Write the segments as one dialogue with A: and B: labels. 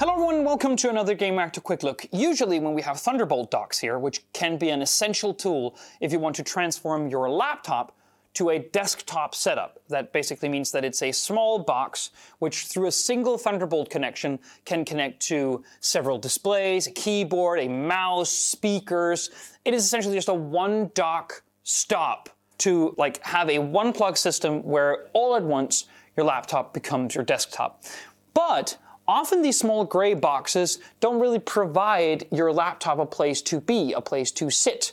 A: Hello everyone, welcome to another Game Gamereactor Quick Look. Usually when we have Thunderbolt docks here, which can be an essential tool if you want to transform your laptop to a desktop setup. That basically means that it's a small box which through a single Thunderbolt connection can connect to several displays, a keyboard, a mouse, speakers. It is essentially just a one dock stop to like have a one plug system where all at once your laptop becomes your desktop. But often these small gray boxes don't really provide your laptop a place to be, a place to sit.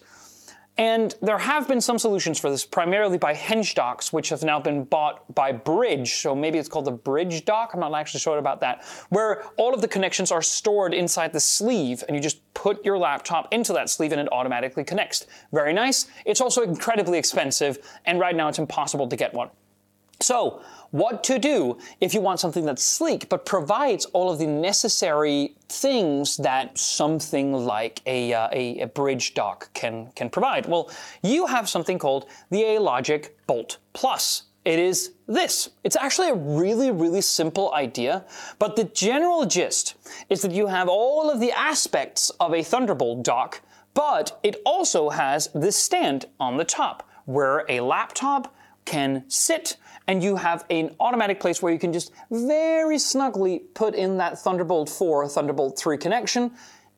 A: And there have been some solutions for this, primarily by Henge docks, which have now been bought by Brydge. So maybe it's called the Brydge dock. I'm not actually sure about that. Where all of the connections are stored inside the sleeve, and you just put your laptop into that sleeve and it automatically connects. Very nice. It's also incredibly expensive, and right now it's impossible to get one. So, what to do if you want something that's sleek but provides all of the necessary things that something like a, uh, a, a, Brydge dock can, can provide? Well, you have something called the Alogic Bolt Plus. It is this. It's actually a really, really simple idea, but the general gist is that you have all of the aspects of a Thunderbolt dock, but it also has this stand on the top where a laptop can sit and you have an automatic place where you can just very snugly put in that Thunderbolt 4 Thunderbolt 3 connection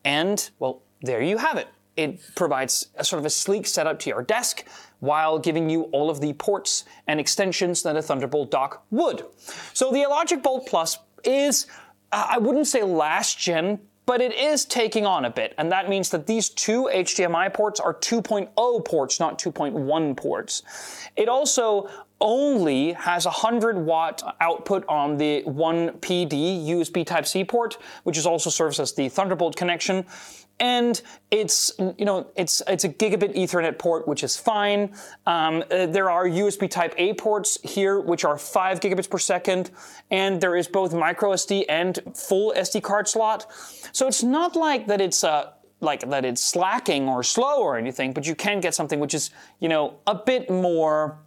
A: and well there you have it it provides a sort of a sleek setup to your desk while giving you all of the ports and extensions that a Thunderbolt dock would. So the Logic Bolt Plus is, uh, I wouldn't say last gen, but it is taking on a bit, and that means that these two HDMI ports are 2.0 ports, not 2.1 ports. It also only has a 100 watt output on the 1PD USB Type-C port, which is also serves as the Thunderbolt connection and it's you know it's it's a gigabit Ethernet port, which is fine. Um, uh, there are USB Type A ports here, which are five gigabits per second, and there is both micro SD and full SD card slot. So it's not like that it's a uh, like that it's slacking or slow or anything, but you can get something which is you know a bit more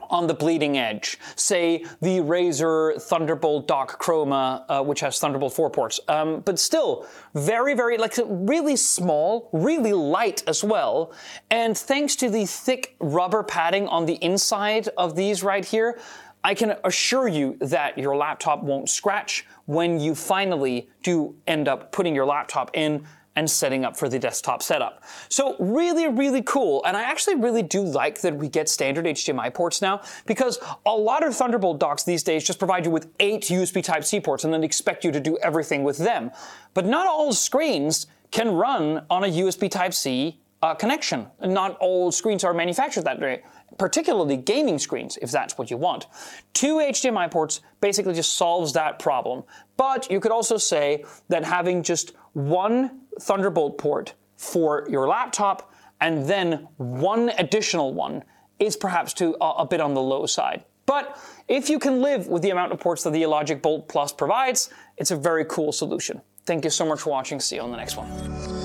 A: on the bleeding edge. Say the Razer Thunderbolt Dock Chroma, uh, which has Thunderbolt 4 ports. Um, but still, very, very, like, really small, really light as well. And thanks to the thick rubber padding on the inside of these right here, I can assure you that your laptop won't scratch when you finally do end up putting your laptop in and setting up for the desktop setup. So really, really cool. And I actually really do like that we get standard HDMI ports now because a lot of Thunderbolt docks these days just provide you with eight USB Type-C ports and then expect you to do everything with them. But not all screens can run on a USB Type-C uh, connection. Not all screens are manufactured that way particularly gaming screens, if that's what you want. Two HDMI ports basically just solves that problem. But you could also say that having just one Thunderbolt port for your laptop and then one additional one is perhaps too, uh, a bit on the low side. But if you can live with the amount of ports that the Logic Bolt Plus provides, it's a very cool solution. Thank you so much for watching. See you on the next one.